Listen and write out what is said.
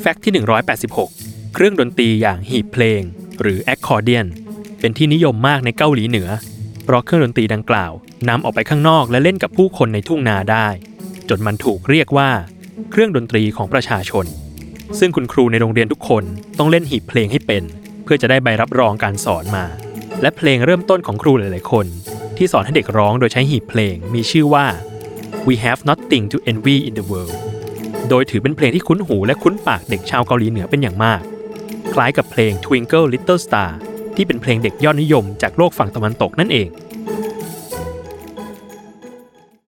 แฟกต์ที่ 186 เครื่องดนตรีอย่างหีบเพลง หรือแอคคอร์เดียนเป็นที่นิยมมากในเกาหลีเหนือ เพราะเครื่องดนตรีดังกล่าวนำออกไปข้างนอกและเล่นกับผู้คนในทุ่งนาได้ จนมันถูกเรียกว่า เครื่องดนตรีของประชาชน ซึ่งคุณครูในโรงเรียนทุกคนต้องเล่นหีบเพลงให้เป็น เพื่อจะได้ใบรับรองการสอนมา และเพลงเริ่มต้นของครูหลาย ๆ คน ที่สอนให้เด็กร้องโดยใช้หีบเพลงมีชื่อว่า We have nothing to envy in the world โดยถือเป็นเพลงที่คุ้นหูและคุ้นปากเด็กชาวเกาหลีเหนือเป็นอย่างมาก คล้ายกับเพลง Twinkle Little Star ที่เป็นเพลงเด็กยอดนิยมจากโลกฝั่งตะวันตกนั่นเอง